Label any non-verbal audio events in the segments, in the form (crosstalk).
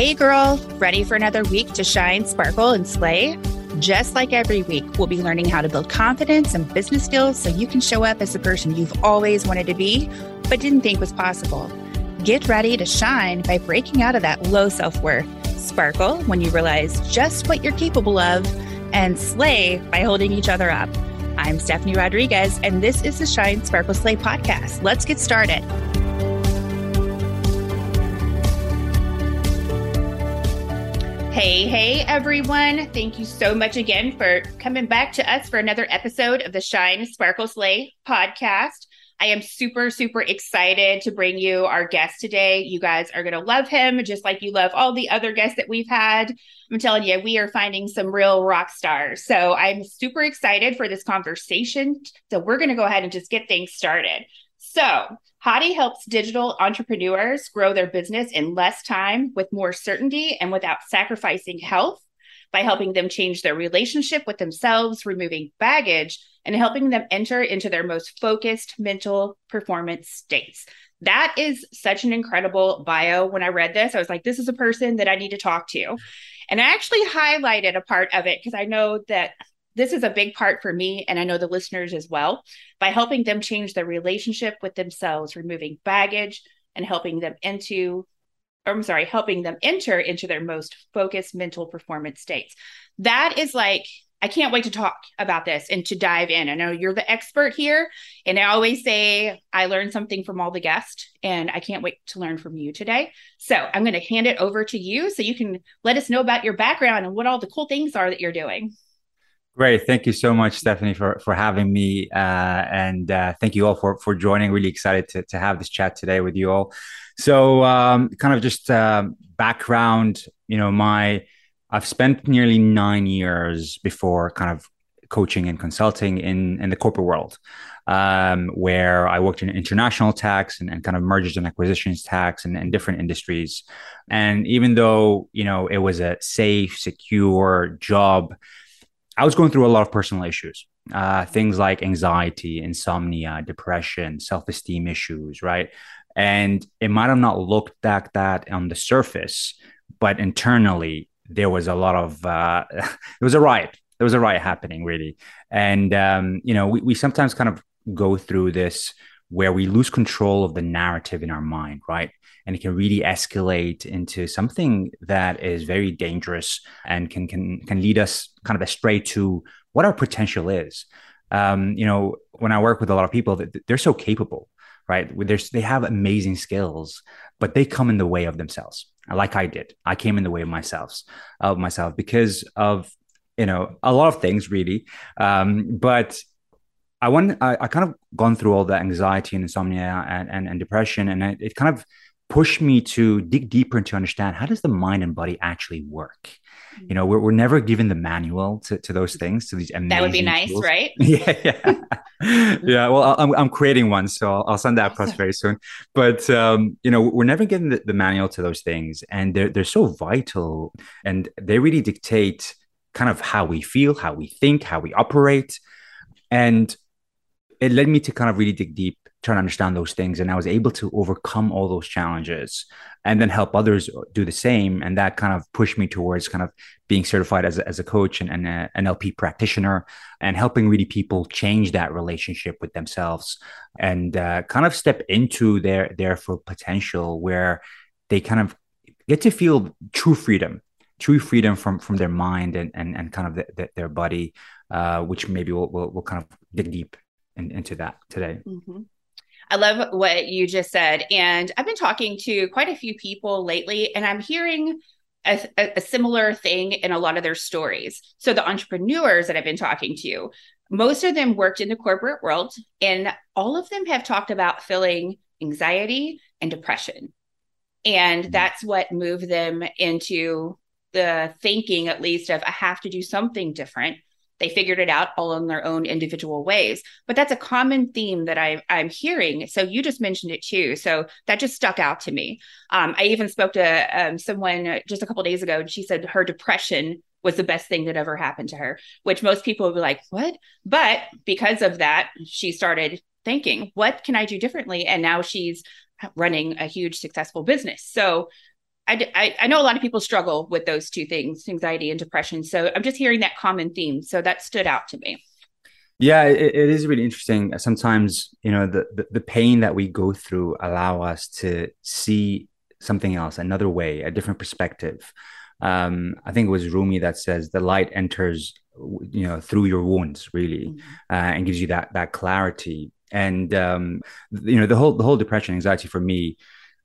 Hey, girl, ready for another week to shine, sparkle, and slay? Just like every week, we'll be learning how to build confidence and business skills so you can show up as the person you've always wanted to be, but didn't think was possible. Get ready to shine by breaking out of that low self worth. Sparkle when you realize just what you're capable of, and slay by holding each other up. I'm Stephanie Rodriguez, and this is the Shine Sparkle Slay podcast. Let's get started. Hey, hey, everyone. Thank you so much again for coming back to us for another episode of the Shine Sparkle Slay podcast. I am super, super excited to bring you our guest today. You guys are going to love him just like you love all the other guests that we've had. I'm telling you, we are finding some real rock stars. So I'm super excited for this conversation. So we're going to go ahead and just get things started. So, Hadi helps digital entrepreneurs grow their business in less time with more certainty and without sacrificing health by helping them change their relationship with themselves, removing baggage, and helping them enter into their most focused mental performance states. That is such an incredible bio. When I read this, I was like, this is a person that I need to talk to. And I actually highlighted a part of it because I know that this is a big part for me and I know the listeners as well by helping them change their relationship with themselves, removing baggage and helping them into or I'm sorry, helping them enter into their most focused mental performance states. That is like I can't wait to talk about this and to dive in. I know you're the expert here. And I always say I learn something from all the guests, and I can't wait to learn from you today. So I'm going to hand it over to you so you can let us know about your background and what all the cool things are that you're doing. Great. Thank you so much, Stephanie, for, for having me. Uh, and uh, thank you all for, for joining. Really excited to, to have this chat today with you all. So, um, kind of just uh, background, you know, my, I've spent nearly nine years before kind of coaching and consulting in, in the corporate world, um, where I worked in international tax and, and kind of mergers and acquisitions tax and, and different industries. And even though, you know, it was a safe, secure job, I was going through a lot of personal issues, uh, things like anxiety, insomnia, depression, self esteem issues, right? And it might have not looked like that on the surface, but internally, there was a lot of, uh, (laughs) it was a riot. There was a riot happening, really. And, um, you know, we, we sometimes kind of go through this where we lose control of the narrative in our mind, right? And it can really escalate into something that is very dangerous and can can can lead us kind of astray to what our potential is. Um, you know, when I work with a lot of people, they're so capable, right? They have amazing skills, but they come in the way of themselves, like I did. I came in the way of myself, of myself, because of you know a lot of things, really. Um, but I want I, I, kind of gone through all the anxiety and insomnia and and, and depression, and it, it kind of pushed me to dig deeper and to understand how does the mind and body actually work? You know we're, we're never given the manual to, to those things to these amazing that would be nice tools. right? (laughs) Yeah yeah. (laughs) Yeah well I'm, I'm creating one so I'll, I'll send that across (laughs) very soon. But um, you know we're never given the, the manual to those things and they're, they're so vital and they really dictate kind of how we feel how we think how we operate. And it led me to kind of really dig deep trying to understand those things and i was able to overcome all those challenges and then help others do the same and that kind of pushed me towards kind of being certified as a, as a coach and, and an NLP practitioner and helping really people change that relationship with themselves and uh, kind of step into their their full potential where they kind of get to feel true freedom true freedom from from their mind and and, and kind of the, the, their body uh, which maybe we'll, we'll, we'll kind of dig deep in, into that today mm-hmm. I love what you just said. And I've been talking to quite a few people lately, and I'm hearing a, a, similar thing in a lot of their stories. So, the entrepreneurs that I've been talking to, most of them worked in the corporate world, and all of them have talked about feeling anxiety and depression. And mm-hmm. that's what moved them into the thinking, at least, of I have to do something different they figured it out all in their own individual ways. But that's a common theme that I, i'm hearing. So you just mentioned it too. So that just stuck out to me. Um, i even spoke to um, someone just a couple days ago and she said her depression was the best thing that ever happened to her which most people would be like what? But because of that she started thinking what can i do differently? And now she's running a huge successful business. So I, I, I know a lot of people struggle with those two things, anxiety and depression. So I'm just hearing that common theme. So that stood out to me. Yeah, it, it is really interesting. Sometimes, you know, the, the, the pain that we go through allow us to see something else, another way, a different perspective. Um, I think it was Rumi that says the light enters, you know, through your wounds, really, mm-hmm. uh, and gives you that that clarity. And um, you know, the whole the whole depression, anxiety for me,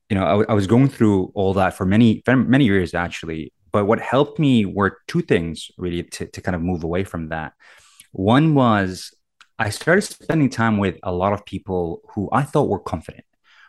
you know, I, I was going through all that for many many years actually. But what helped me were two things really to to kind of move away from that. One was I started spending time with a lot of people who I thought were confident,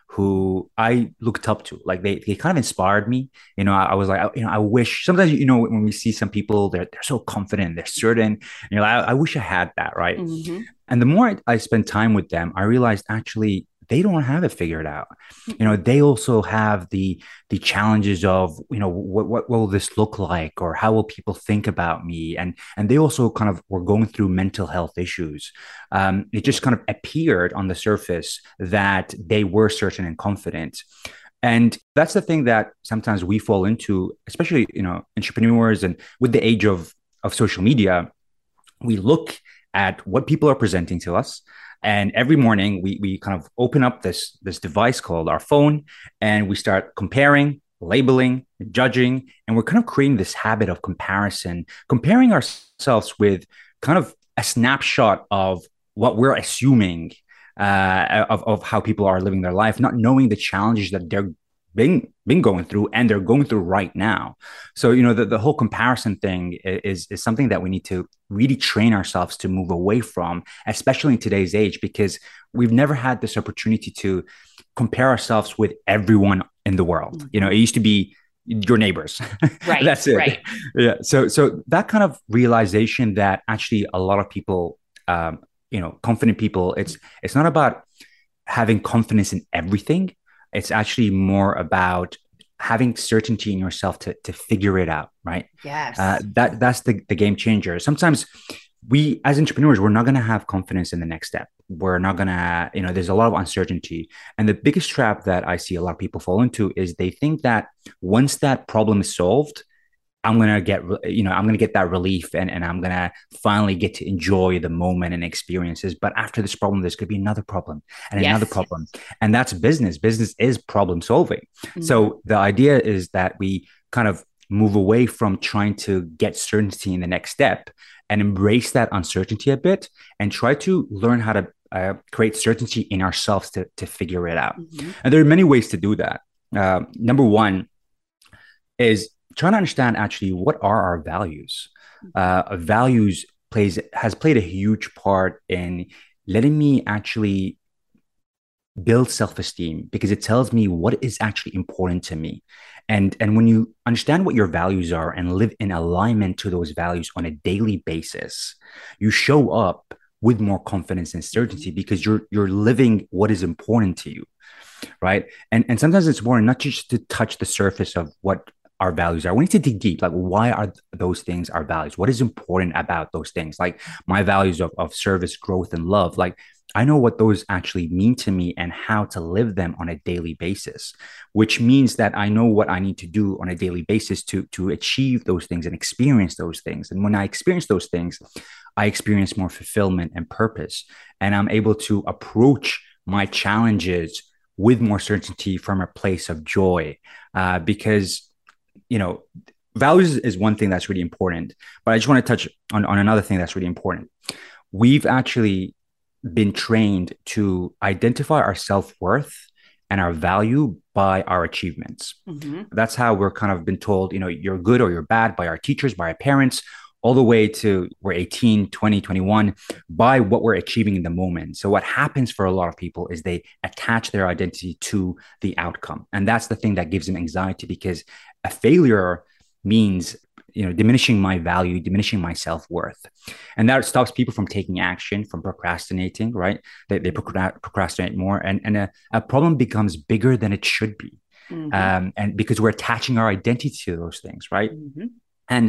who I looked up to. Like they, they kind of inspired me. You know, I, I was like, I, you know, I wish sometimes, you know, when we see some people, they're, they're so confident, they're certain, and you're like, I, I wish I had that. Right. Mm-hmm. And the more I, I spend time with them, I realized actually they don't have it figured out. You know they also have the the challenges of you know what, what will this look like or how will people think about me? And and they also kind of were going through mental health issues. Um, it just kind of appeared on the surface that they were certain and confident. And that's the thing that sometimes we fall into especially you know entrepreneurs and with the age of of social media we look at what people are presenting to us and every morning we, we kind of open up this, this device called our phone and we start comparing, labeling, judging, and we're kind of creating this habit of comparison, comparing ourselves with kind of a snapshot of what we're assuming uh, of, of how people are living their life, not knowing the challenges that they're been been going through and they're going through right now. So you know the, the whole comparison thing is is something that we need to really train ourselves to move away from especially in today's age because we've never had this opportunity to compare ourselves with everyone in the world. Mm-hmm. you know it used to be your neighbors. (laughs) Right that's it. right. (laughs) yeah so so that kind of realization that actually a lot of people um you know confident people it's it's not about having confidence in everything it's actually more about having certainty in yourself to to figure it out, right? Yes. Uh, that that's the, the game changer. Sometimes we as entrepreneurs, we're not going to have confidence in the next step. We're not going to, you know, there's a lot of uncertainty. And the biggest trap that I see a lot of people fall into is they think that once that problem is solved, I'm gonna get you know I'm gonna get that relief and, and I'm gonna finally get to enjoy the moment and experiences. But after this problem, there's gonna be another problem and yes. another problem, and that's business. Business is problem solving. Mm-hmm. So the idea is that we kind of move away from trying to get certainty in the next step and embrace that uncertainty a bit and try to learn how to uh, create certainty in ourselves to, to figure it out. Mm-hmm. And there are many ways to do that. Uh, number one is trying to understand actually what are our values. Uh, values plays has played a huge part in letting me actually build self-esteem because it tells me what is actually important to me. And and when you understand what your values are and live in alignment to those values on a daily basis you show up with more confidence and certainty because you're you're living what is important to you right? And and sometimes it's more not just to touch the surface of what our values are. We need to dig deep. Like, why are those things our values? What is important about those things? Like my values of, of service, growth, and love. Like, I know what those actually mean to me and how to live them on a daily basis, which means that I know what I need to do on a daily basis to, to achieve those things and experience those things. And when I experience those things, I experience more fulfillment and purpose. And I'm able to approach my challenges with more certainty from a place of joy uh, because you know, values is one thing that's really important, but I just want to touch on, on another thing that's really important. We've actually been trained to identify our self worth and our value by our achievements. Mm-hmm. That's how we're kind of been told, you know, you're good or you're bad by our teachers, by our parents, all the way to we're 18, 20, 21 by what we're achieving in the moment. So what happens for a lot of people is they attach their identity to the outcome. And that's the thing that gives them anxiety because a failure means you know diminishing my value diminishing my self-worth. And that stops people from taking action from procrastinating right? They, they procrastinate more and, and a, a problem becomes bigger than it should be. Mm-hmm. um, and because we're attaching our identity to those things right? Mm-hmm. and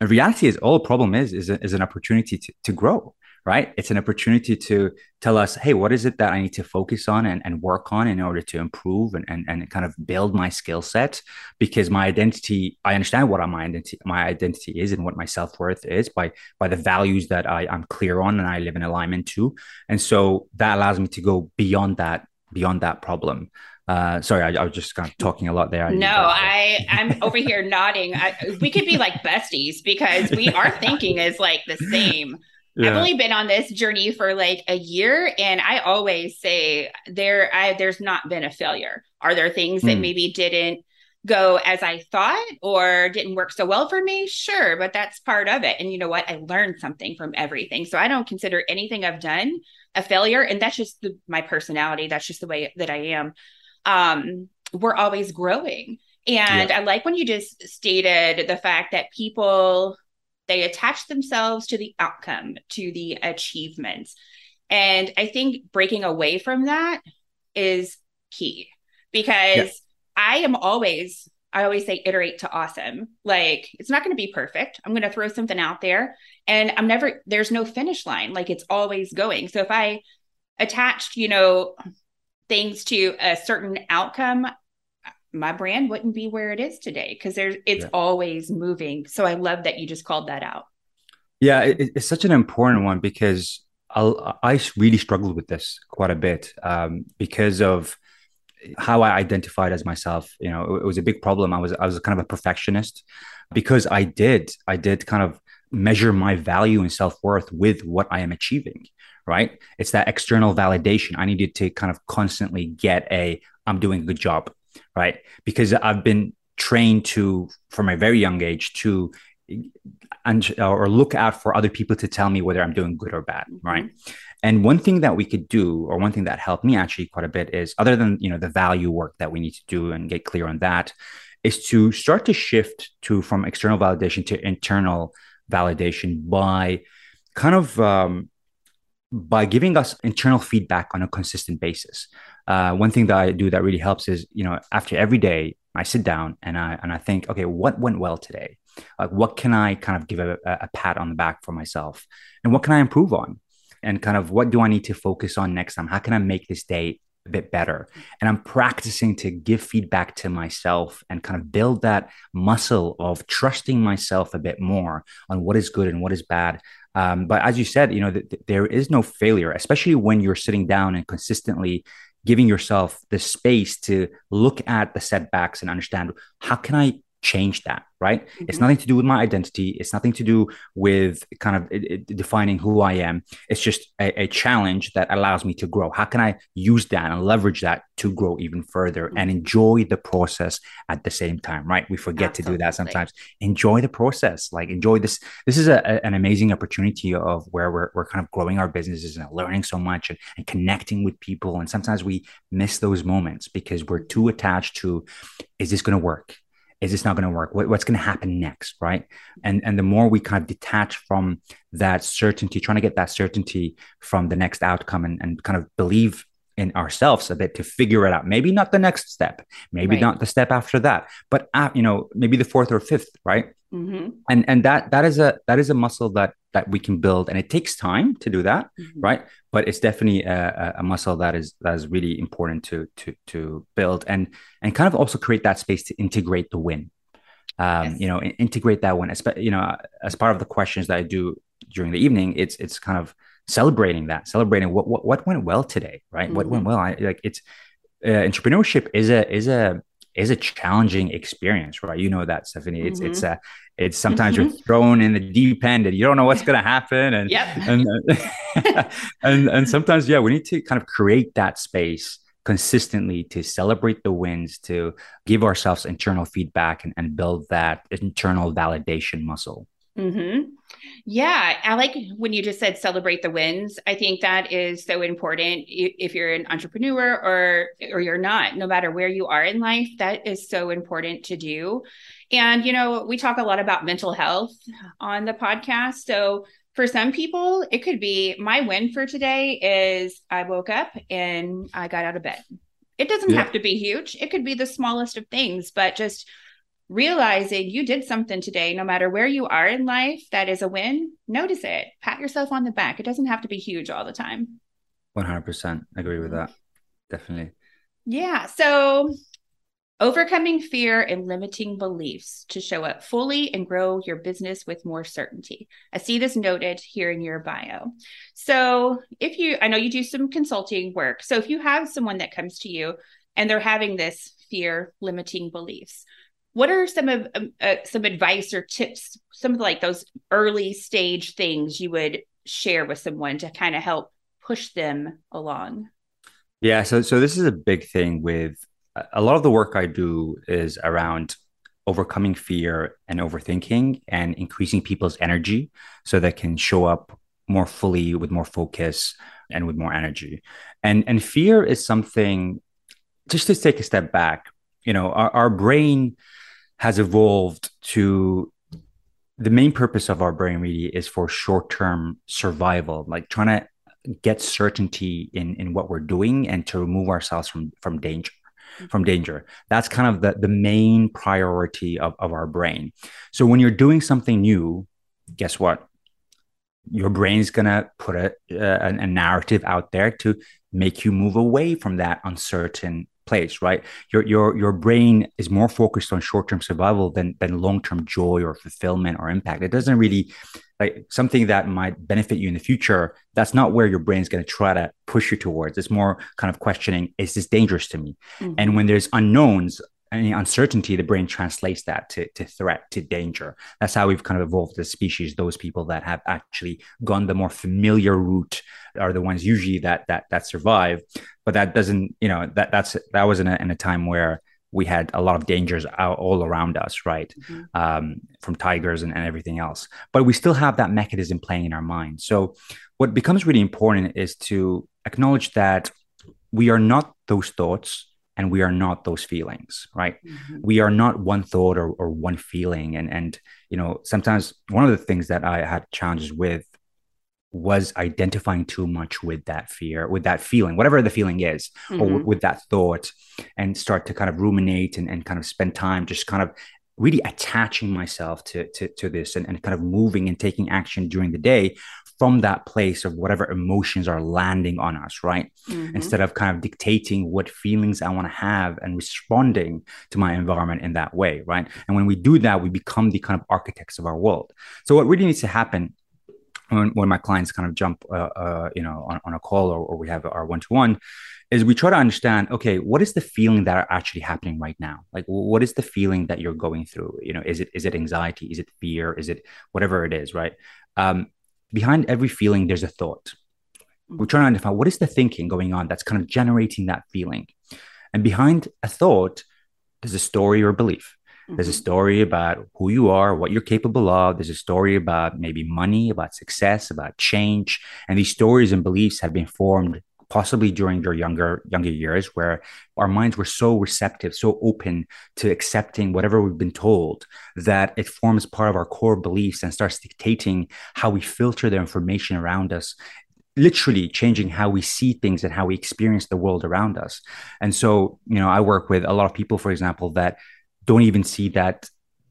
the reality is all a problem is is, a, is an opportunity to, to grow right? It's an opportunity to tell us, hey, what is it that I need to focus on and, and work on in order to improve and, and, and kind of build my skill set? Because my identity, I understand what my identity, my identity is and what my self-worth is by by the values that I, I'm clear on and I live in alignment to. And so that allows me to go beyond that, beyond that problem. Uh, sorry, I, I, was just kind of talking a lot there. No, I I'm over here nodding. I, we could be like besties because we are thinking is like the same. Yeah. I've only been on this journey for like a year, and I always say there I there's not been a failure. Are there things mm. that hmm. maybe didn't go as I thought or didn't work so well for me? Sure, but that's part of it. And you know what? I learned something from everything. So I don't consider anything I've done a failure, and that's just the, my personality. That's just the way that I am um, we're always growing. And yeah. I like when you just stated the fact that people they attach themselves to the outcome, to the achievements. And I think breaking away from that is key because yeah. I am always, I always say iterate to awesome. Like it's not going to be perfect. I'm going to throw something out there and I'm never, there's no finish line. Like it's always going. So if I attached, you know, things to a certain outcome, my brand wouldn't be where it is today because there's it's yeah. always moving. So I love that you just called that out. Yeah, it, it's such an important one because I'll, i really struggled with this quite a bit um, because of how I identified as myself. You know, it, it was a big problem. I was I was kind of a perfectionist because I did I did kind of measure my value and self worth with what I am achieving right? It's that external validation. I needed to kind of constantly get a, I'm doing a good job, right? Because I've been trained to, from a very young age, to and or look out for other people to tell me whether I'm doing good or bad, mm-hmm. right? And one thing that we could do, or one thing that helped me actually quite a bit, is other than you know the value work that we need to do and get clear on that, is to start to shift to from external validation to internal validation by kind of um, by giving us internal feedback on a consistent basis. Uh, one thing that I do that really helps is, you know, after every day, I sit down and I and I think, okay, what went well today? Like, what can I kind of give a, a pat on the back for myself, and what can I improve on, and kind of what do I need to focus on next time? How can I make this day a bit better? And I'm practicing to give feedback to myself and kind of build that muscle of trusting myself a bit more on what is good and what is bad um, but as you said, you know, th- th- there is no failure, especially when you're sitting down and consistently giving yourself the space to look at the setbacks and understand how can I change that right? Mm-hmm. it's nothing to do with my identity. It's nothing to do with kind of it, it, defining who i am. It's just a, a, challenge that allows me to grow. How can i use that and leverage that to grow even further mm-hmm. and enjoy the process at the same time right? We forget Absolutely. to do that sometimes. Enjoy the process. Like enjoy this. This is a, a, an amazing opportunity of where we're, we're kind of growing our businesses and learning so much and, and connecting with people. And sometimes we miss those moments because we're too attached to is this going to work is this not going to work? What, what's going to happen next right? And and the more we kind of detach from that certainty trying to get that certainty from the next outcome and, and kind of believe in ourselves a bit to figure it out maybe not the next step maybe right. not the step after that but uh, you know maybe the fourth or fifth right mm-hmm. and and that that is a that is a muscle that that we can build and it takes time to do that mm-hmm. right but it's definitely a, a, muscle that is that is really important to to to build and and kind of also create that space to integrate the win um yes. you know integrate that win you know as part of the questions that i do during the evening it's it's kind of celebrating that celebrating what what, what went well today right mm-hmm. what went mm-hmm. well I, like it's uh, entrepreneurship is a is a is a challenging experience, right? You know that, Stephanie. It's mm-hmm. it's a it's (laughs) sometimes mm-hmm. you're thrown in the deep end and you don't know what's going to happen, and yep. and, (laughs) and and sometimes yeah, we need to kind of create that space consistently to celebrate the wins, to give ourselves internal feedback and, and build that internal validation muscle. Mm-hmm. Yeah, I like when you just said celebrate the wins. I think that is so important if you're an entrepreneur or or you're not, no matter where you are in life, that is so important to do. And you know, we talk a lot about mental health on the podcast. So for some people, it could be my win for today is I woke up and I got out of bed. It doesn't yeah. have to be huge. It could be the smallest of things, but just realizing you did something today, no matter where you are in life, that is a win, notice it. Pat yourself on the back. It doesn't have to be huge all the time. 100% agree with that. Definitely. Yeah. So, overcoming fear and limiting beliefs to show up fully and grow your business with more certainty. I see this noted here in your bio. So, if you, I know you do some consulting work. So, if you have someone that comes to you and they're having this fear limiting beliefs, what are some of um, uh, some advice or tips some of like those early stage things you would share with someone to kind of help push them along? Yeah so so this is a big thing with a lot of the work i do is around overcoming fear and overthinking and increasing people's energy so they can show up more fully with more focus and with more energy. And and fear is something just to take a step back you know our, our brain has evolved to the main purpose of our brain really is for short-term survival like trying to get certainty in in what we're doing and to remove ourselves from from danger from danger. That's kind of the the main priority of, of our brain. So when you're doing something new guess what? Your brain's gonna put a, a, a narrative out there to make you move away from that uncertain place, right? Your your your brain is more focused on short term survival than than long term joy or fulfillment or impact. It doesn't really like something that might benefit you in the future. That's not where your brain's going to try to push you towards. It's more kind of questioning: Is this dangerous to me? Mm-hmm. And when there's unknowns, any uncertainty, the brain translates that to, to threat, to danger. That's how we've kind of evolved as species. Those people that have actually gone the more familiar route are the ones usually that that that survive. But that doesn't, you know, that that's that was in a, in a time where we had a lot of dangers out, all around us, right? Mm-hmm. Um, from tigers and, and everything else. But we still have that mechanism playing in our mind. So what becomes really important is to acknowledge that we are not those thoughts and we are not those feelings right mm-hmm. we are not one thought or, or one feeling and and you know sometimes one of the things that i had challenges with was identifying too much with that fear with that feeling whatever the feeling is mm-hmm. or w- with that thought and start to kind of ruminate and, and kind of spend time just kind of really attaching myself to to, to this and, and kind of moving and taking action during the day from that place of whatever emotions are landing on us, right? Mm-hmm. Instead of kind of dictating what feelings I want to have and responding to my environment in that way, right? And when we do that, we become the kind of architects of our world. So what really needs to happen when, when my clients kind of jump, uh, uh, you know, on, on a call or, or we have our one-to-one is we try to understand okay what is the feeling that are actually happening right now like what is the feeling that you're going through you know is it is it anxiety is it fear is it whatever it is right um, behind every feeling, there's a thought. We're trying to identify what is the thinking going on that's kind of generating that feeling. And behind a thought, there's a story or belief. There's a mm-hmm. story about who you are, what you're capable of. There's a story about maybe money, about success, about change. And these stories and beliefs have been formed possibly during your younger younger years where our minds were so receptive so open to accepting whatever we've been told that it forms part of our core beliefs and starts dictating how we filter the information around us literally changing how we see things and how we experience the world around us. And so you know i work with a lot of people for example that don't even see that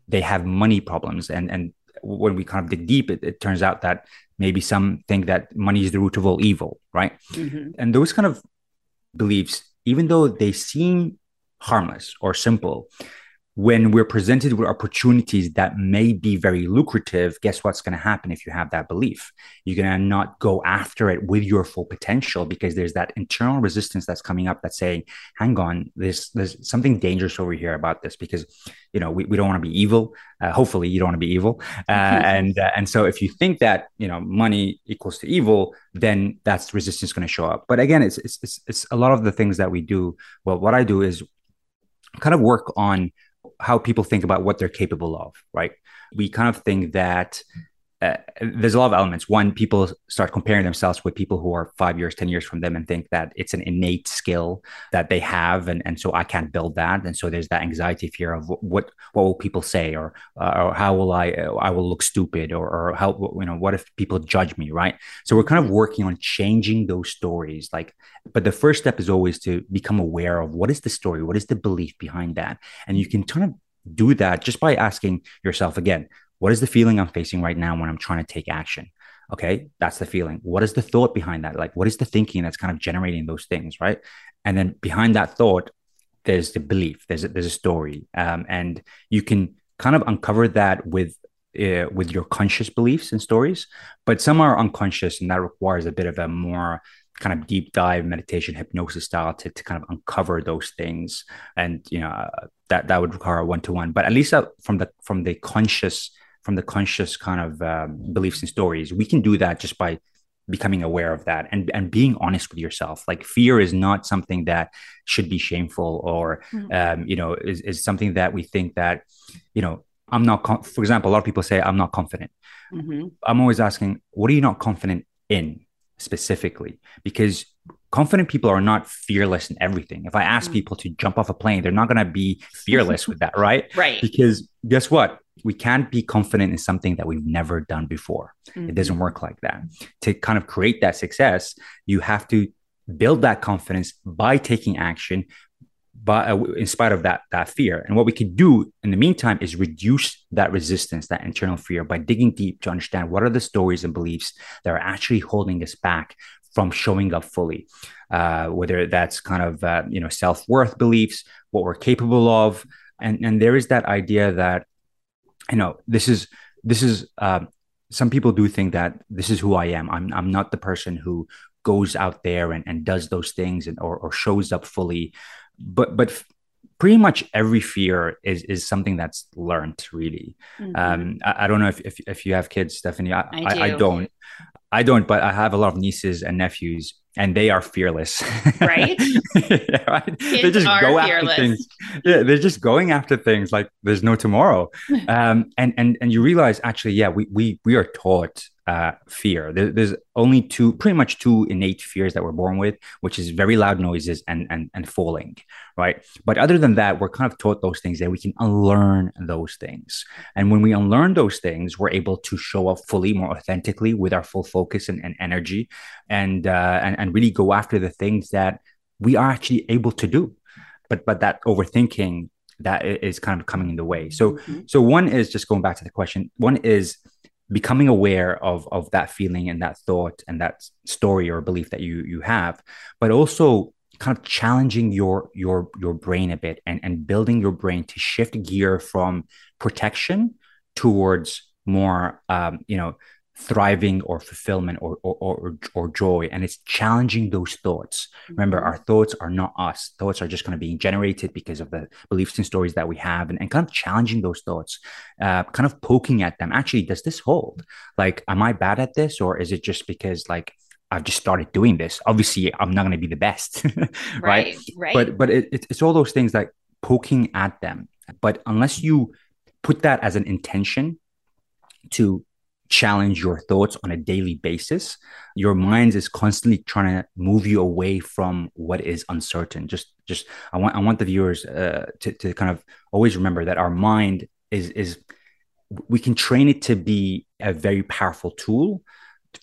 they have money problems and and when we kind of dig deep it, it turns out that maybe some think that money is the root of all evil right mm-hmm. and those kind of beliefs even though they seem harmless or simple when we're presented with opportunities that may be very lucrative, guess what's going to happen if you have that belief? You're going to not go after it with your full potential because there's that internal resistance that's coming up that's saying, hang on, there's, there's something dangerous over here about this because, you know, we, we don't want to be evil. Uh, hopefully you don't want to be evil. Uh, (laughs) and, uh, and so if you think that, you know, money equals to evil, then that's resistance going to show up. But again, it's, it's, it's, it's a lot of the things that we do. Well, what I do is kind of work on how people think about what they're capable of, right? We kind of think that uh, there's a lot of elements. One, people start comparing themselves with people who are five years, 10 years from them and think that it's an innate skill that they have. And, and so I can't build that. And so there's that anxiety fear of what, what will people say or, uh, or how will I, uh, I will look stupid or, or how, you know, what if people judge me? Right. So we're kind of working on changing those stories. Like, but the first step is always to become aware of what is the story? What is the belief behind that? And you can kind of do that just by asking yourself again, what is the feeling I'm facing right now when I'm trying to take action? Okay, that's the feeling. What is the thought behind that? Like, what is the thinking that's kind of generating those things, right? And then behind that thought, there's the belief. There's a, there's a story, um, and you can kind of uncover that with uh, with your conscious beliefs and stories. But some are unconscious, and that requires a bit of a more kind of deep dive meditation hypnosis style to, to kind of uncover those things and you know that that would require a one-to-one but at least uh, from the from the conscious from the conscious kind of um, beliefs and stories we can do that just by becoming aware of that and and being honest with yourself like fear is not something that should be shameful or mm-hmm. um, you know is, is something that we think that you know i'm not com- for example a lot of people say i'm not confident mm-hmm. i'm always asking what are you not confident in specifically because confident people are not fearless in everything. If I ask mm. people to jump off a plane, they're not going to be fearless with that, right? (laughs) Right. Because guess what? We can't be confident in something that we've never done before. Mm-hmm. It doesn't mm-hmm. work like that. To kind of create that success, you have to build that confidence by taking action but uh, in spite of that that fear and what we can do in the meantime is reduce that resistance that internal fear by digging deep to understand what are the stories and beliefs that are actually holding us back from showing up fully uh, whether that's kind of uh, you know self-worth beliefs what we're capable of and and there is that idea that you know this is this is uh, some people do think that this is who i am. I'm, I'm not the person who goes out there and, and does those things and or, or shows up fully. But but pretty much every fear is is something that's learned really. Mm-hmm. um I, I, don't know if, if, if you have kids stephanie. I, I, do. I, don't. I don't but i have a lot of nieces and nephews and they are fearless right, yeah, (laughs) right? they just go fearless. after things yeah they're just going after things like there's no tomorrow (laughs) um and and and you realize actually yeah we we we are taught uh, fear. There, there's only two, pretty much two innate fears that we're born with, which is very loud noises and and and falling, right? But other than that, we're kind of taught those things that we can unlearn those things. And when we unlearn those things, we're able to show up fully, more authentically, with our full focus and, and energy, and uh, and and really go after the things that we are actually able to do. But but that overthinking that is kind of coming in the way. So mm-hmm. so one is just going back to the question. One is becoming aware of of that feeling and that thought and that story or belief that you you have but also kind of challenging your your your brain a bit and and building your brain to shift gear from protection towards more um, you know thriving or fulfillment or, or, or, or joy. And it's challenging those thoughts. Remember, mm-hmm. our thoughts are not us. Thoughts are just kind of being generated because of the beliefs and stories that we have and, and kind of challenging those thoughts, uh, kind of poking at them. Actually, does this hold? Like, am I bad at this? Or is it just because like I've just started doing this? Obviously, I'm not going to be the best. (laughs) right? right. Right. But, but it, it's all those things like poking at them. But unless you put that as an intention to challenge your thoughts on a daily basis. Your mind is constantly trying to move you away from what is uncertain. Just just i want i want the viewers uh, to, to kind of always remember that our mind is is we can train it to be a very powerful tool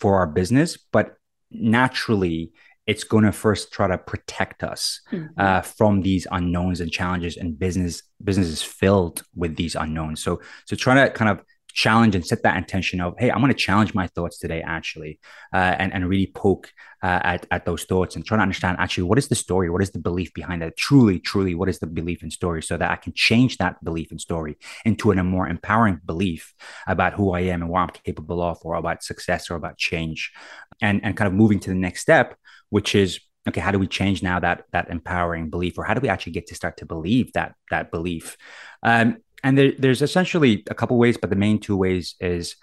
for our business but naturally it's going to first try to protect us mm-hmm. uh, from these unknowns and challenges and business businesses filled with these unknowns. So so trying to kind of challenge and set that intention of, hey, I'm going to challenge my thoughts today, actually, uh, and, and really poke uh, at, at those thoughts and try to understand actually what is the story? What is the belief behind that? Truly, truly, what is the belief and story so that I can change that belief and story into a more empowering belief about who I am and what I'm capable of, or about success or about change. And, and kind of moving to the next step, which is okay how do we change now that that empowering belief or how do we actually get to start to believe that that belief um, and there, there's essentially a couple ways, but the main two ways is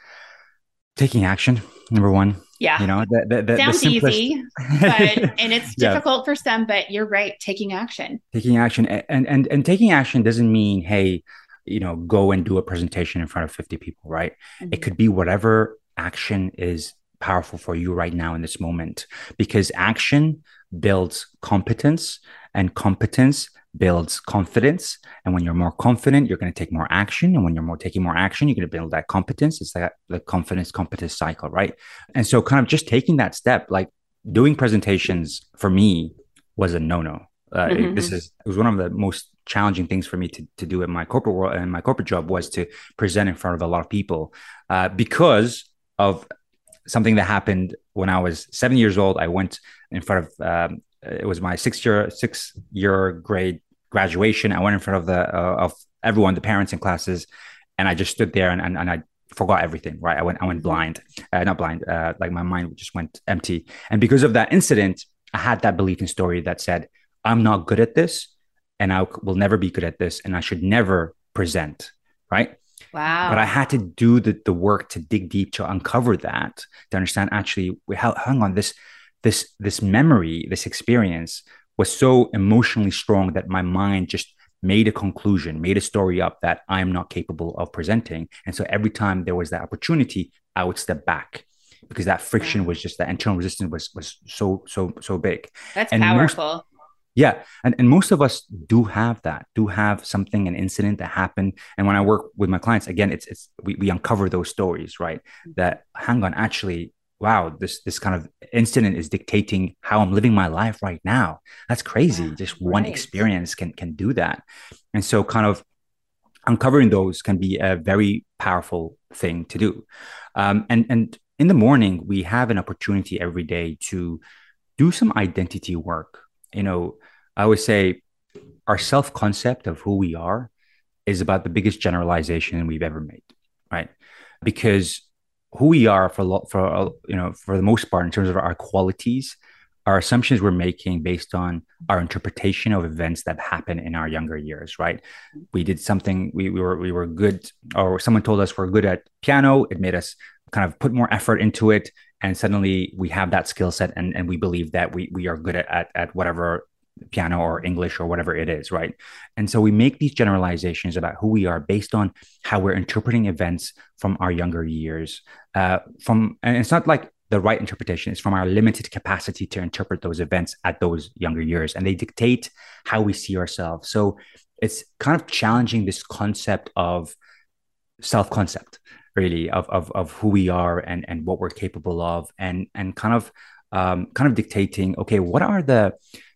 taking action. Number one, yeah, you know, the, the, the, sounds the easy, (laughs) but and it's difficult yeah. for some. But you're right, taking action. Taking action, and and and taking action doesn't mean hey, you know, go and do a presentation in front of 50 people, right? Mm-hmm. It could be whatever action is powerful for you right now in this moment, because action builds competence, and competence builds confidence. And when you're more confident, you're going to take more action. And when you're more taking more action, you're going to build that competence. It's like the confidence competence cycle, right? And so, kind of just taking that step, like doing presentations for me was a no no. Uh, mm-hmm. This is it was one of the most challenging things for me to, to do in my corporate world and my corporate job was to present in front of a lot of people uh, because of something that happened when I was seven years old. I went in front of um, it was my six year six year grade graduation. I went in front of the uh, of everyone, the parents and classes, and I just stood there and, and, and I forgot everything. Right, I went I went mm-hmm. blind, uh, not blind, uh, like my mind just went empty. And because of that incident, I had that belief in story that said I'm not good at this, and I will never be good at this, and I should never present. Right. Wow. But I had to do the, the work to dig deep to uncover that, to understand actually, we hang on, this this this memory, this experience was so emotionally strong that my mind just made a conclusion, made a story up that I'm not capable of presenting. And so every time there was that opportunity, I would step back because that friction was just that internal resistance was was so so so big. That's and powerful. Most, yeah. And, and most of us do have that, do have something, an incident that happened. And when I work with my clients, again, it's, it's, we, we uncover those stories, right? Mm-hmm. That hang on, actually, wow, this, this kind of incident is dictating how I'm living my life right now. That's crazy. Yeah, Just one right. experience can, can do that. And so kind of uncovering those can be a very powerful thing to do. Um, and, and in the morning, we have an opportunity every day to do some identity work you know, I would say our self concept of who we are is about the biggest generalization we've ever made, right? Because who we are for for you know for the most part in terms of our qualities, our assumptions we're making based on our interpretation of events that happen in our younger years, right? We did something we, we were we were good, or someone told us we're good at piano. It made us kind of put more effort into it and suddenly we have that skill set and, and we believe that we, we are good at, at, at whatever piano or english or whatever it is right? And so we make these generalizations about who we are based on how we're interpreting events from our younger years uh, from and it's not like the right interpretation it's from our limited capacity to interpret those events at those younger years and they dictate how we see ourselves. So it's kind of challenging this concept of self concept really of, of, of who we are and, and what we're capable of and, and kind of, um, kind of dictating, okay, what are the,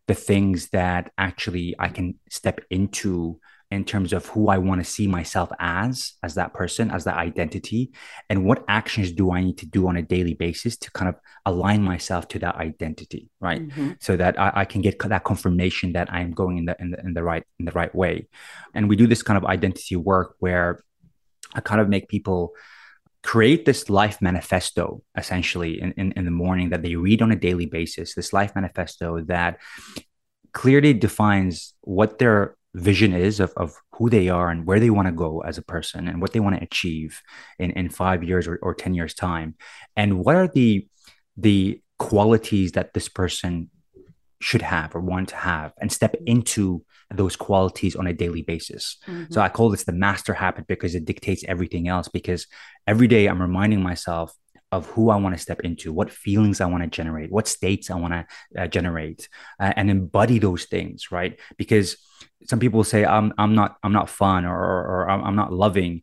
the things that actually I can step into in terms of who I want to see myself as, as that person, as that identity, and what actions do I need to do on a daily basis to kind of align myself to that identity, right? Mm-hmm. So that I, I, can get that confirmation that I am going in the, in the in the right in the right way. And we do this kind of identity work where I kind of make people create this life manifesto essentially in, in, in, the morning that they read on a daily basis this life manifesto that clearly defines what their vision is of, of who they are and where they want to go as a person and what they want to achieve in, in five years or, or 10 years time. And what are the the qualities that this person should have or want to have and step into those qualities on a daily basis. Mm-hmm. So I call this the master habit because it dictates everything else. Because every day I'm reminding myself of who I want to step into, what feelings I want to generate, what states I want to uh, generate, uh, and embody those things, right? Because some people say I'm I'm not I'm not fun or, or, or I'm not loving,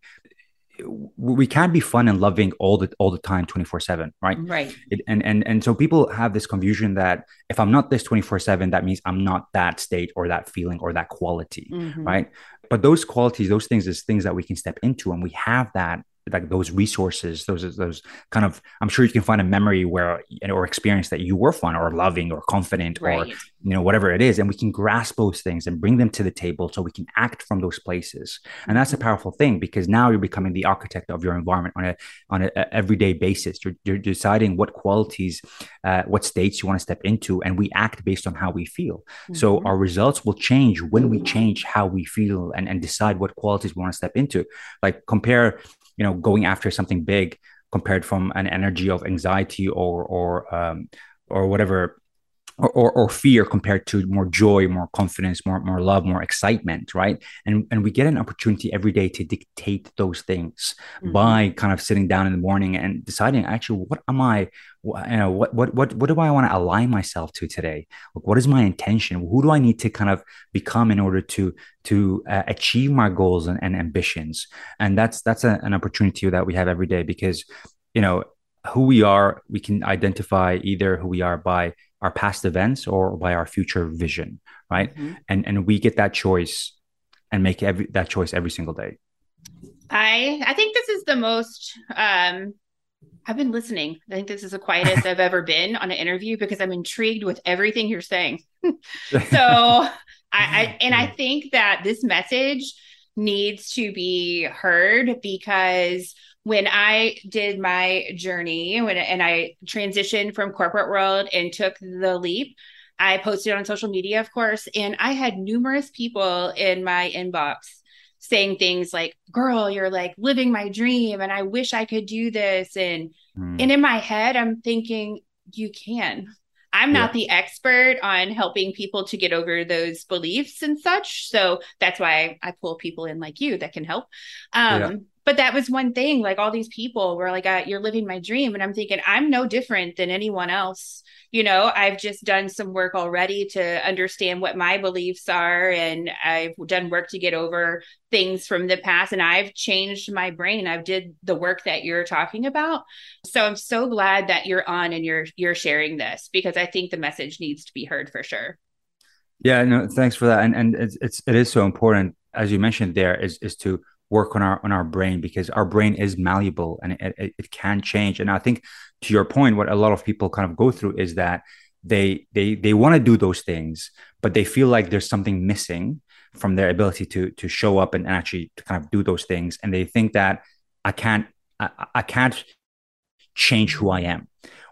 we can't be fun and loving all the all the time 24 7 right? Right. It, and and and so people have this confusion that if i'm not this 24 7 that means i'm not that state or that feeling or that quality mm-hmm. right? But those qualities those things is things that we can step into and we have that like those resources those those kind of i'm sure you can find a memory where or experience that you were fun or loving or confident right. or you know whatever it is and we can grasp those things and bring them to the table so we can act from those places and that's a mm-hmm. powerful thing because now you're becoming the architect of your environment on a on a, everyday basis you're, you're deciding what qualities uh, what states you want to step into and we act based on how we feel mm-hmm. so our results will change when we change how we feel and, and decide what qualities we want to step into like compare you know going after something big compared from an energy of anxiety or or um, or whatever or, or, or, fear compared to more joy, more confidence, more more love, more excitement, right? And and we get an opportunity every day to dictate those things mm-hmm. by kind of sitting down in the morning and deciding actually what am I, you know, what what what what do I want to align myself to today? Like, what is my intention? Who do I need to kind of become in order to to uh, achieve my goals and, and ambitions? And that's that's a, an opportunity that we have every day because you know who we are, we can identify either who we are by our past events or by our future vision, right? Mm-hmm. And and we get that choice and make every that choice every single day. I I think this is the most um I've been listening. I think this is the quietest (laughs) I've ever been on an interview because I'm intrigued with everything you're saying. (laughs) so I, I (laughs) and I think that this message needs to be heard because when I did my journey when and I transitioned from corporate world and took the leap, I posted on social media, of course, and I had numerous people in my inbox saying things like, "Girl, you're like living my dream and I wish I could do this." And mm. and in my head, I'm thinking, "You can." I'm not the expert on helping people to get over those beliefs and such. So that's why I pull people in like you that can help. Um, yeah but that was one thing like all these people were like uh, you're living my dream and i'm thinking i'm no different than anyone else you know? I've just done some work already to understand what my beliefs are and i've done work to get over things from the past and i've changed my brain. I've did the work that you're talking about. So i'm so glad that you're on and you're you're sharing this because i think the message needs to be heard for sure. Yeah no thanks for that. And and it's, it's it is so important as you mentioned there is is to work on our on our brain because our brain is malleable and it, it, it, can change. And i think to your point what a lot of people kind of go through is that they they they want to do those things but they feel like there's something missing from their ability to to show up and actually to kind of do those things. And they think that i can't i, I can't change who i am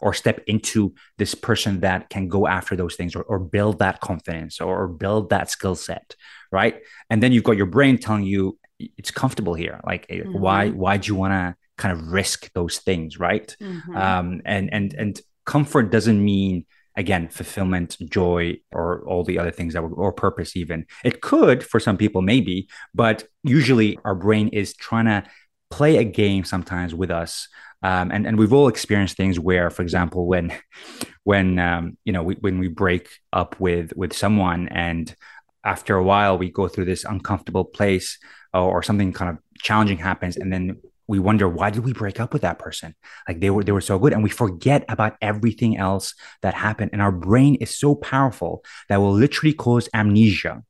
or step into this person that can go after those things or, or build that confidence or build that skill set right? And then you've got your brain telling you it's comfortable here like eh, mm-hmm. why why do you want to kind of risk those things right mm-hmm. um and and and comfort doesn't mean again fulfillment joy or all the other things that were or purpose even it could for some people maybe but usually our brain is trying to play a game sometimes with us um, and and we've all experienced things where for example when when um, you know we, when we break up with with someone and after a while we go through this uncomfortable place or something kind of challenging happens and then we wonder why did we break up with that person? Like they were they were so good and we forget about everything else that happened and our brain is so powerful that will literally cause amnesia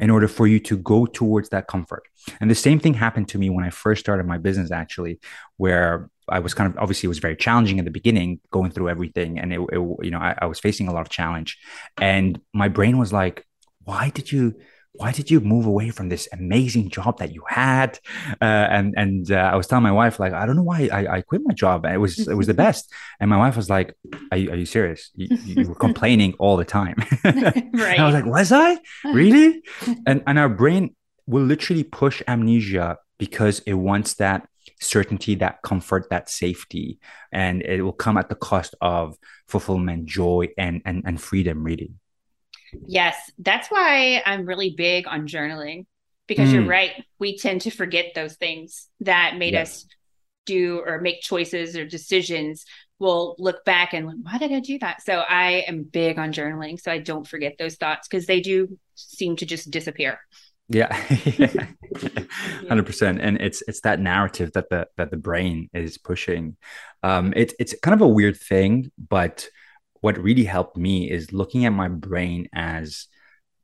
in order for you to go towards that comfort. And the same thing happened to me when i first started my business actually where i was kind of obviously it was very challenging in the beginning going through everything and it, it you know I, I was facing a lot of challenge. And my brain was like why did you why did you move away from this amazing job that you had? Uh, and and uh, I was telling my wife like I don't know why I, I quit my job. It was it was the (laughs) best. And my wife was like, "Are you, are you serious? You, you were (laughs) complaining all the time." (laughs) right. I was like, "Was I really?" And and our brain will literally push amnesia because it wants that certainty, that comfort, that safety, and it will come at the cost of fulfillment, joy, and and and freedom. Really. Yes, that's why I'm really big on journaling because mm. you're right. We tend to forget those things that made us do or make choices or decisions. We'll look back and why did I do that? So I am big on journaling so I don't forget those thoughts because they do seem to just disappear. Yeah, (laughs) (laughs) hundred percent. And it's it's that narrative that the that the brain is pushing. Um, it's it's kind of a weird thing, but what really helped me is looking at my brain as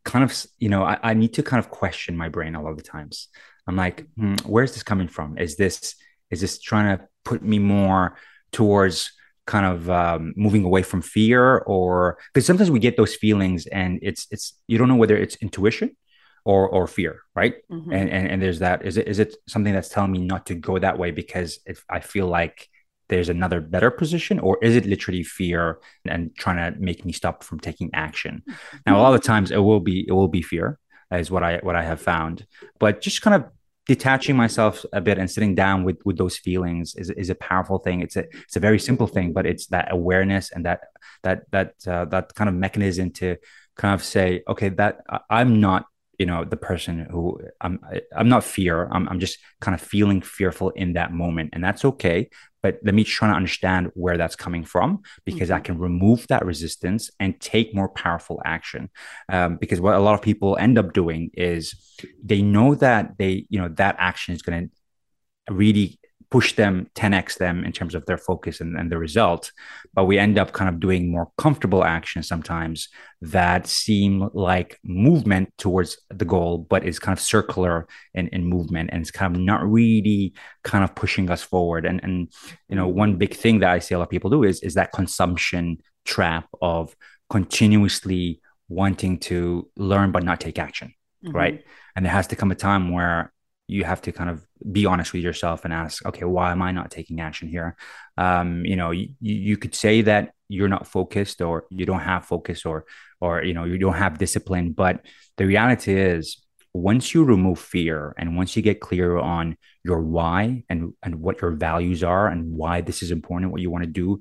kind of you know I, I need to kind of question my brain a lot of the times. I'm like hmm, where's this coming from? Is this is this trying to put me more towards kind of um, moving away from fear or because sometimes we get those feelings and it's it's you don't know whether it's intuition or or fear right? Mm-hmm. and, and and there's that. Is it is it something that's telling me not to go that way because if i feel like there's another better position or is it literally fear and trying to make me stop from taking action? Now a lot of times it will be it will be fear is what i what i have found. But just kind of detaching myself a bit and sitting down with with those feelings is, is a powerful thing. It's a it's a very simple thing but it's that awareness and that that that uh, that kind of mechanism to kind of say okay that i'm not you know the person who i'm i'm not fear i'm, I'm just kind of feeling fearful in that moment and that's okay but let me try to understand where that's coming from because mm-hmm. I can remove that resistance and take more powerful action. Um, because what a lot of people end up doing is they know that they, you know, that action is going to really push them 10x them in terms of their focus and, and the result but we end up kind of doing more comfortable actions sometimes that seem like movement towards the goal but is kind of circular in, in movement and it's kind of not really kind of pushing us forward and and you know one big thing that i see a lot of people do is is that consumption trap of continuously wanting to learn but not take action mm-hmm. right and there has to come a time where you have to kind of be honest with yourself and ask okay why am i not taking action here? Um, you know you, you could say that you're not focused or you don't have focus or or you know you don't have discipline but the reality is once you remove fear and once you get clear on your why and and what your values are and why this is important what you want to do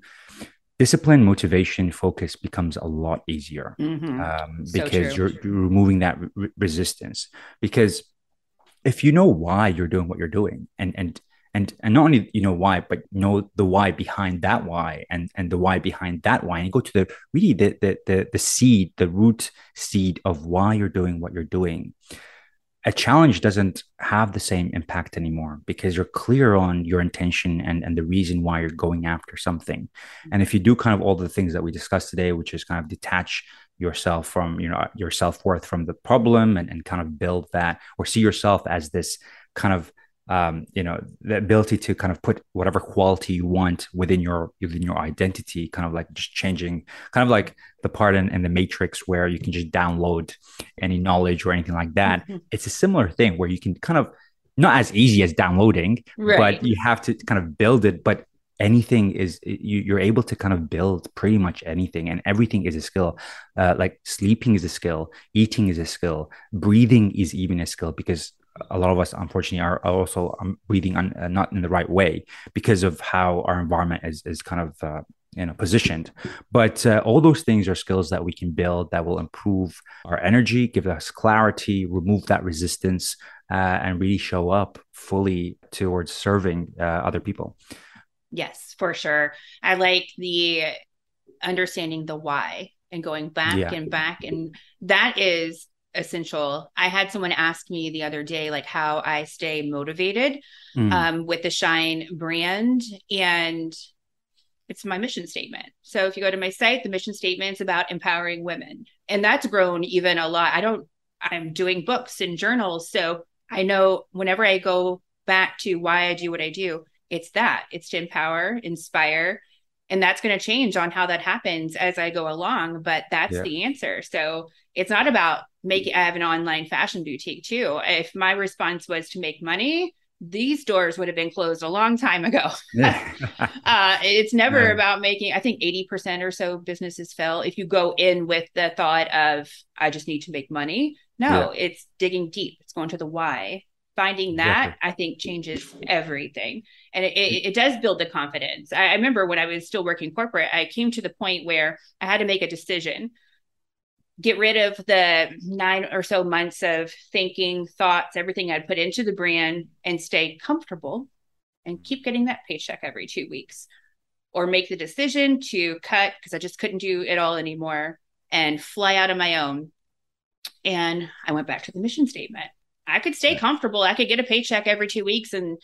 discipline motivation focus becomes a lot easier mm-hmm. um, because so you're, you're, removing that re- resistance. Because if you know why you're doing what you're doing and and and and not only you know why but know the why behind that why and and the why behind that why and go to the really the the the, the seed the root seed of why you're doing what you're doing a challenge doesn't have the same impact anymore because you're clear on your intention and, and the reason why you're going after something. And if you do kind of all the things that we discussed today, which is kind of detach yourself from you know your self-worth from the problem and, and kind of build that or see yourself as this kind of um, you know the ability to kind of put whatever quality you want within your within your identity kind of like just changing kind of like the part in, in the matrix where you can just download any knowledge or anything like that mm-hmm. it's a similar thing where you can kind of not as easy as downloading right. but you have to kind of build it but anything is you, you're able to kind of build pretty much anything and everything is a skill. Uh, like sleeping is a skill eating is a skill breathing is even a skill because a lot of us unfortunately are also um, breathing on, uh, not in the right way because of how our environment is, is kind of uh, you know positioned. But uh, all those things are skills that we can build that will improve our energy give us clarity remove that resistance uh, and really show up fully towards serving uh, other people Yes, for sure. I like the understanding the why and going back yeah. and back. And that is essential. I had someone ask me the other day, like how I stay motivated mm. um, with the Shine brand. And it's my mission statement. So if you go to my site, the mission statement is about empowering women. And that's grown even a lot. I don't, I'm doing books and journals. So I know whenever I go back to why I do what I do, it's that it's to empower inspire and that's going to change on how that happens as i go along but that's yeah. the answer so it's not about making i have an online fashion boutique too if my response was to make money these doors would have been closed a long time ago. (laughs) (laughs) uh, it's never right. about making, I think 80% or so businesses fail if you go in with the thought of, I just need to make money. No, yeah. it's digging deep, it's going to the why finding that exactly. i think changes everything. And it, it, it, does build the confidence. I, I remember when i was still working corporate i came to the point where i had to make a decision. Get rid of the nine or so months of thinking thoughts everything i'd put into the brand and stay comfortable and keep getting that paycheck every two weeks. Or make the decision to cut because i just couldn't do it all anymore and fly out on my own. And i went back to the mission statement I could stay comfortable. I could get a paycheck every two weeks and,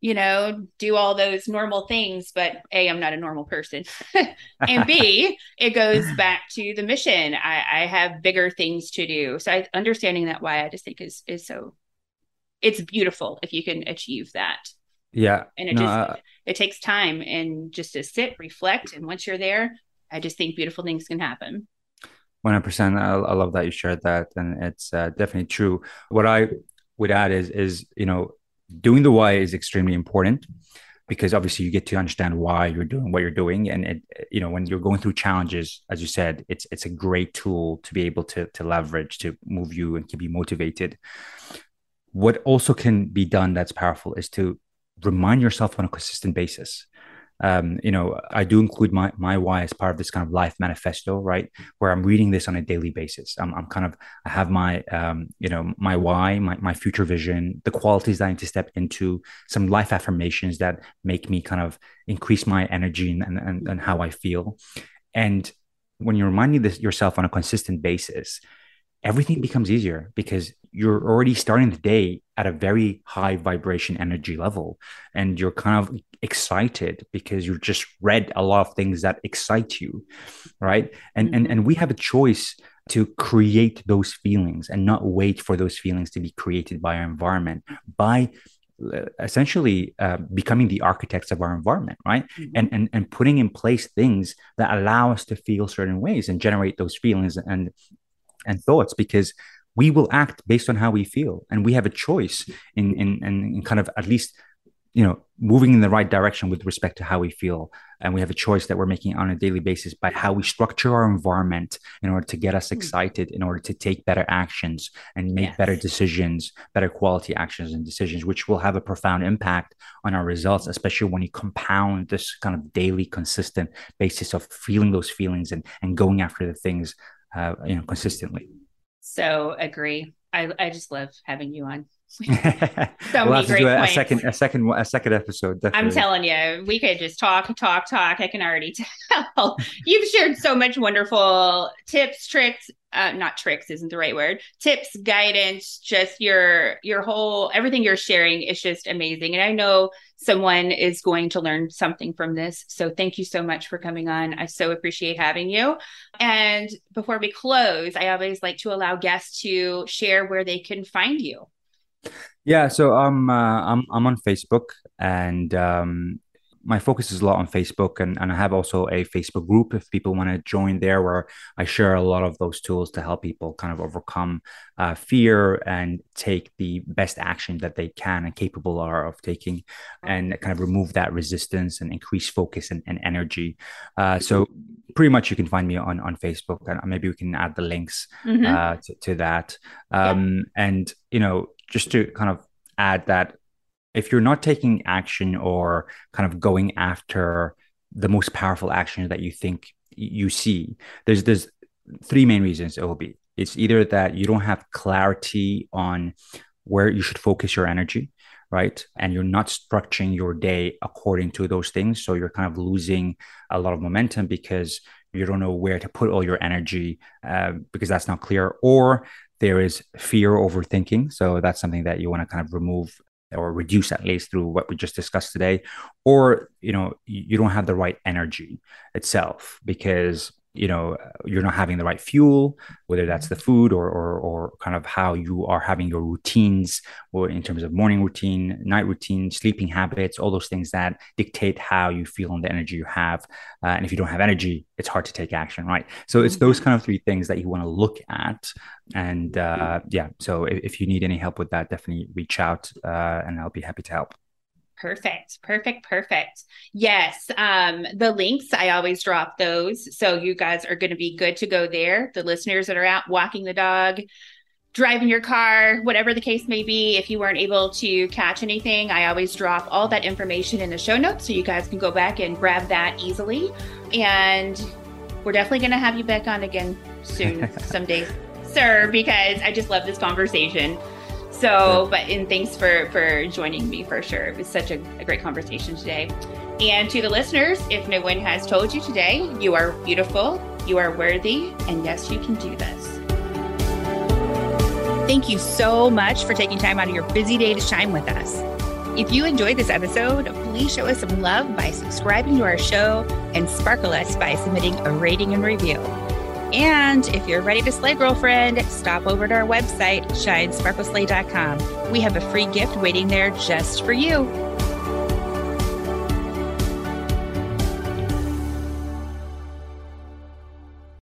you know, do all those normal things. But A, I'm not a normal person. (laughs) and B, (laughs) it goes back to the mission. I, I have bigger things to do. So I, understanding that why I just think is is so it's beautiful if you can achieve that. Yeah. And it no, just uh, it takes time and just to sit, reflect. And once you're there, I just think beautiful things can happen. 100%. I, I love that you shared that. And it's uh, definitely true. What I would add is, is, you know, doing the why is extremely important because obviously you get to understand why you're doing what you're doing and it, you know when you're going through challenges as you said it's it's a great tool to be able to to leverage to move you and keep you motivated what also can be done that's powerful is to remind yourself on a consistent basis um, you know, I do include my my why as part of this kind of life manifesto, right? Where I'm reading this on a daily basis. I'm, I'm kind of I have my um, you know my why, my my future vision, the qualities that I need to step into, some life affirmations that make me kind of increase my energy and and, and how I feel. And when you're reminding this yourself on a consistent basis, everything becomes easier because you're already starting the day at a very high vibration energy level and you're kind of excited because you've just read a lot of things that excite you right and mm-hmm. and and we have a choice to create those feelings and not wait for those feelings to be created by our environment by uh, essentially uh, becoming the architects of our environment right mm-hmm. and, and and putting in place things that allow us to feel certain ways and generate those feelings and and thoughts because we will act based on how we feel and we have a choice in in, in kind of at least you know moving in the right direction with respect to how we feel and we have a choice that we're making on a daily basis by how we structure our environment in order to get us hmm. excited in order to take better actions and make yes. better decisions better quality actions and decisions which will have a profound impact on our results especially when you compound this kind of daily consistent basis of feeling those feelings and and going after the things uh, you know consistently. So agree. I, I just love having you on so we'll many great a, a, second, a second, a second episode. Definitely. I'm telling you, we could just talk, talk, talk. I can already (laughs) tell. You've shared so much wonderful tips, tricks. Uh, not tricks isn't the right word. Tips, guidance, just your your whole everything you're sharing is just amazing. And I know someone is going to learn something from this. So thank you so much for coming on. I so appreciate having you. And before we close, I always like to allow guests to share where they can find you. Yeah, so I'm uh, I'm I'm on Facebook, and um, my focus is a lot on Facebook, and, and I have also a Facebook group if people want to join there, where I share a lot of those tools to help people kind of overcome uh, fear and take the best action that they can and capable are of taking, and kind of remove that resistance and increase focus and, and energy. Uh, so pretty much you can find me on on Facebook, and maybe we can add the links mm-hmm. uh, to, to, that. Um, yeah. And you know just to kind of add that if you're not taking action or kind of going after the most powerful action that you think you see, there's there's three main reasons it will be. It's either that you don't have clarity on where you should focus your energy, right? And you're not structuring your day according to those things. So you're kind of losing a lot of momentum because you don't know where to put all your energy uh, because that's not clear. Or there is fear overthinking. So that's something that you want to kind of remove or reduce at least through what we just discussed today. Or, you know, you don't have the right energy itself because you know you're not having the right fuel whether that's the food or, or or kind of how you are having your routines or in terms of morning routine night routine sleeping habits all those things that dictate how you feel and the energy you have. Uh, and if you don't have energy it's hard to take action right? So it's those kind of three things that you want to look at. And uh, yeah so if, if, you need any help with that definitely reach out uh, and i'll be happy to help Perfect. Perfect. Perfect. Yes. Um, the links, I always drop those. So you guys are going to be good to go there. The listeners that are out walking the dog, driving your car, whatever the case may be, if you weren't able to catch anything, I always drop all that information in the show notes so you guys can go back and grab that easily. And we're definitely going to have you back on again soon, (laughs) someday, sir, because I just love this conversation. So, but and thanks for for joining me for sure. It was such a, a great conversation today. And to the listeners, if no one has told you today, you are beautiful, you are worthy, and yes, you can do this. Thank you so much for taking time out of your busy day to shine with us. If you enjoyed this episode, please show us some love by subscribing to our show and sparkle us by submitting a rating and review. And if you're ready to slay, girlfriend, stop over to our website, shinesparkleslay.com. We have a free gift waiting there just for you.